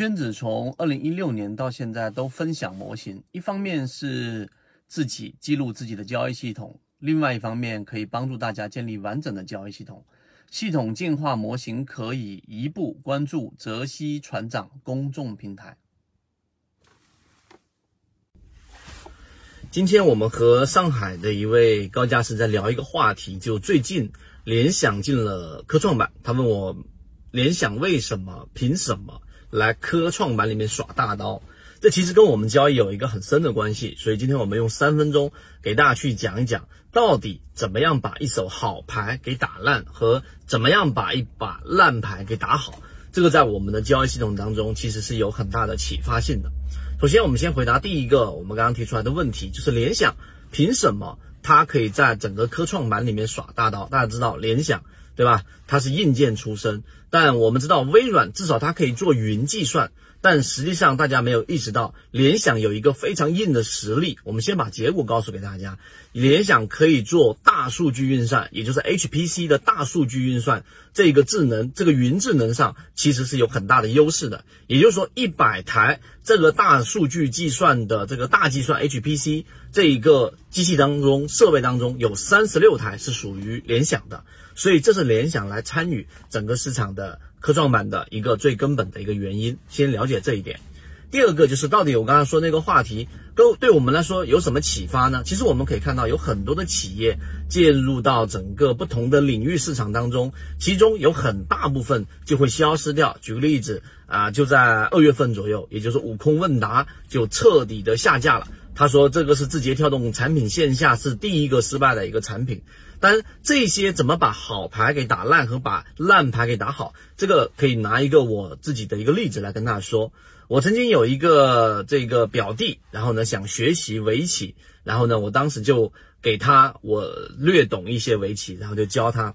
圈子从二零一六年到现在都分享模型，一方面是自己记录自己的交易系统，另外一方面可以帮助大家建立完整的交易系统。系统进化模型可以一步关注泽西船长公众平台。今天我们和上海的一位高价师在聊一个话题，就最近联想进了科创板，他问我联想为什么、凭什么？来科创板里面耍大刀，这其实跟我们交易有一个很深的关系。所以今天我们用三分钟给大家去讲一讲，到底怎么样把一手好牌给打烂，和怎么样把一把烂牌给打好。这个在我们的交易系统当中其实是有很大的启发性的。首先，我们先回答第一个我们刚刚提出来的问题，就是联想凭什么它可以在整个科创板里面耍大刀？大家知道联想。对吧？它是硬件出身，但我们知道微软至少它可以做云计算，但实际上大家没有意识到，联想有一个非常硬的实力。我们先把结果告诉给大家，联想可以做大数据运算，也就是 HPC 的大数据运算，这个智能，这个云智能上其实是有很大的优势的。也就是说，一百台这个大数据计算的这个大计算 HPC 这一个机器当中，设备当中有三十六台是属于联想的。所以这是联想来参与整个市场的科创板的一个最根本的一个原因，先了解这一点。第二个就是到底我刚刚说那个话题，都对我们来说有什么启发呢？其实我们可以看到有很多的企业介入到整个不同的领域市场当中，其中有很大部分就会消失掉。举个例子啊，就在二月份左右，也就是悟空问答就彻底的下架了。他说这个是字节跳动产品线下是第一个失败的一个产品。但这些怎么把好牌给打烂和把烂牌给打好，这个可以拿一个我自己的一个例子来跟大家说。我曾经有一个这个表弟，然后呢想学习围棋，然后呢我当时就给他我略懂一些围棋，然后就教他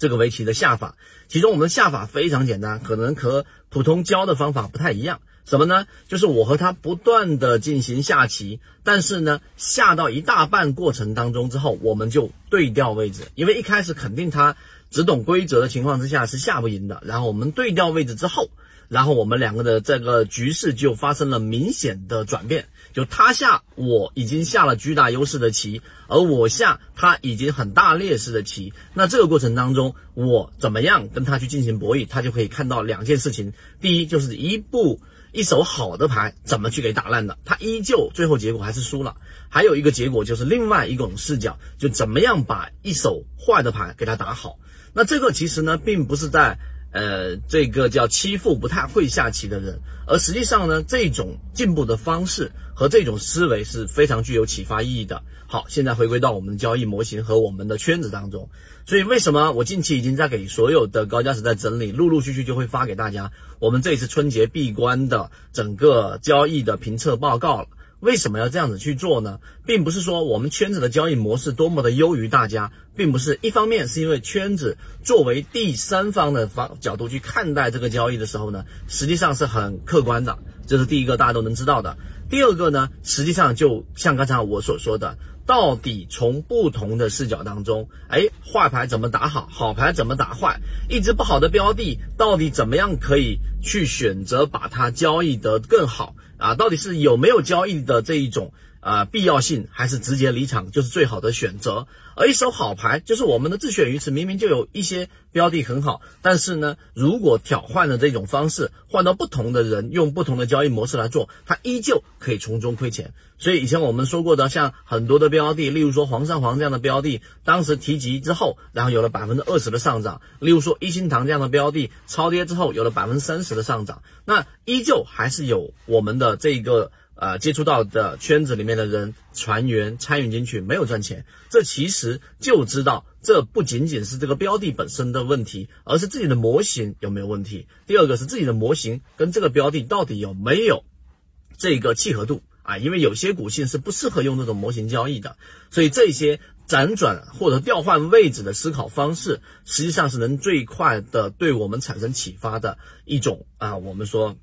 这个围棋的下法。其中我们的下法非常简单，可能和普通教的方法不太一样。什么呢？就是我和他不断的进行下棋，但是呢，下到一大半过程当中之后，我们就对调位置，因为一开始肯定他只懂规则的情况之下是下不赢的。然后我们对调位置之后，然后我们两个的这个局势就发生了明显的转变，就他下我已经下了巨大优势的棋，而我下他已经很大劣势的棋。那这个过程当中，我怎么样跟他去进行博弈，他就可以看到两件事情：第一，就是一步。一手好的牌怎么去给打烂的？他依旧最后结果还是输了。还有一个结果就是另外一种视角，就怎么样把一手坏的牌给他打好。那这个其实呢，并不是在呃这个叫欺负不太会下棋的人，而实际上呢，这种进步的方式和这种思维是非常具有启发意义的。好，现在回归到我们的交易模型和我们的圈子当中。所以为什么我近期已经在给所有的高价值在整理，陆陆续续就会发给大家我们这一次春节闭关的整个交易的评测报告了。为什么要这样子去做呢？并不是说我们圈子的交易模式多么的优于大家，并不是一方面是因为圈子作为第三方的方角度去看待这个交易的时候呢，实际上是很客观的，这是第一个大家都能知道的。第二个呢，实际上就像刚才我所说的。到底从不同的视角当中，哎，坏牌怎么打好，好牌怎么打坏？一只不好的标的，到底怎么样可以去选择把它交易得更好啊？到底是有没有交易的这一种？啊，必要性还是直接离场就是最好的选择。而一手好牌就是我们的自选鱼池，明明就有一些标的很好，但是呢，如果调换的这种方式，换到不同的人用不同的交易模式来做，它依旧可以从中亏钱。所以以前我们说过的，像很多的标的，例如说黄上黄这样的标的，当时提及之后，然后有了百分之二十的上涨；例如说一心堂这样的标的，超跌之后有了百分之三十的上涨，那依旧还是有我们的这个。呃，接触到的圈子里面的人、船员参与进去没有赚钱，这其实就知道，这不仅仅是这个标的本身的问题，而是自己的模型有没有问题。第二个是自己的模型跟这个标的到底有没有这个契合度啊？因为有些股性是不适合用这种模型交易的，所以这些辗转或者调换位置的思考方式，实际上是能最快的对我们产生启发的一种啊，我们说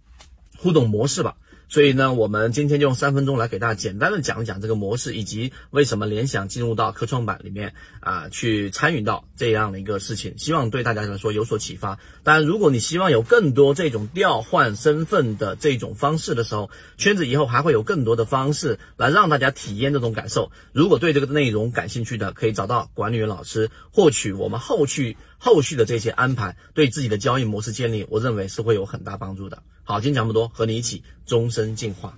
互动模式吧。所以呢，我们今天就用三分钟来给大家简单的讲一讲这个模式，以及为什么联想进入到科创板里面啊去参与到这样的一个事情，希望对大家来说有所启发。当然，如果你希望有更多这种调换身份的这种方式的时候，圈子以后还会有更多的方式来让大家体验这种感受。如果对这个内容感兴趣的，可以找到管理员老师获取我们后续后续的这些安排，对自己的交易模式建立，我认为是会有很大帮助的。好，今天讲这么多，和你一起终身进化。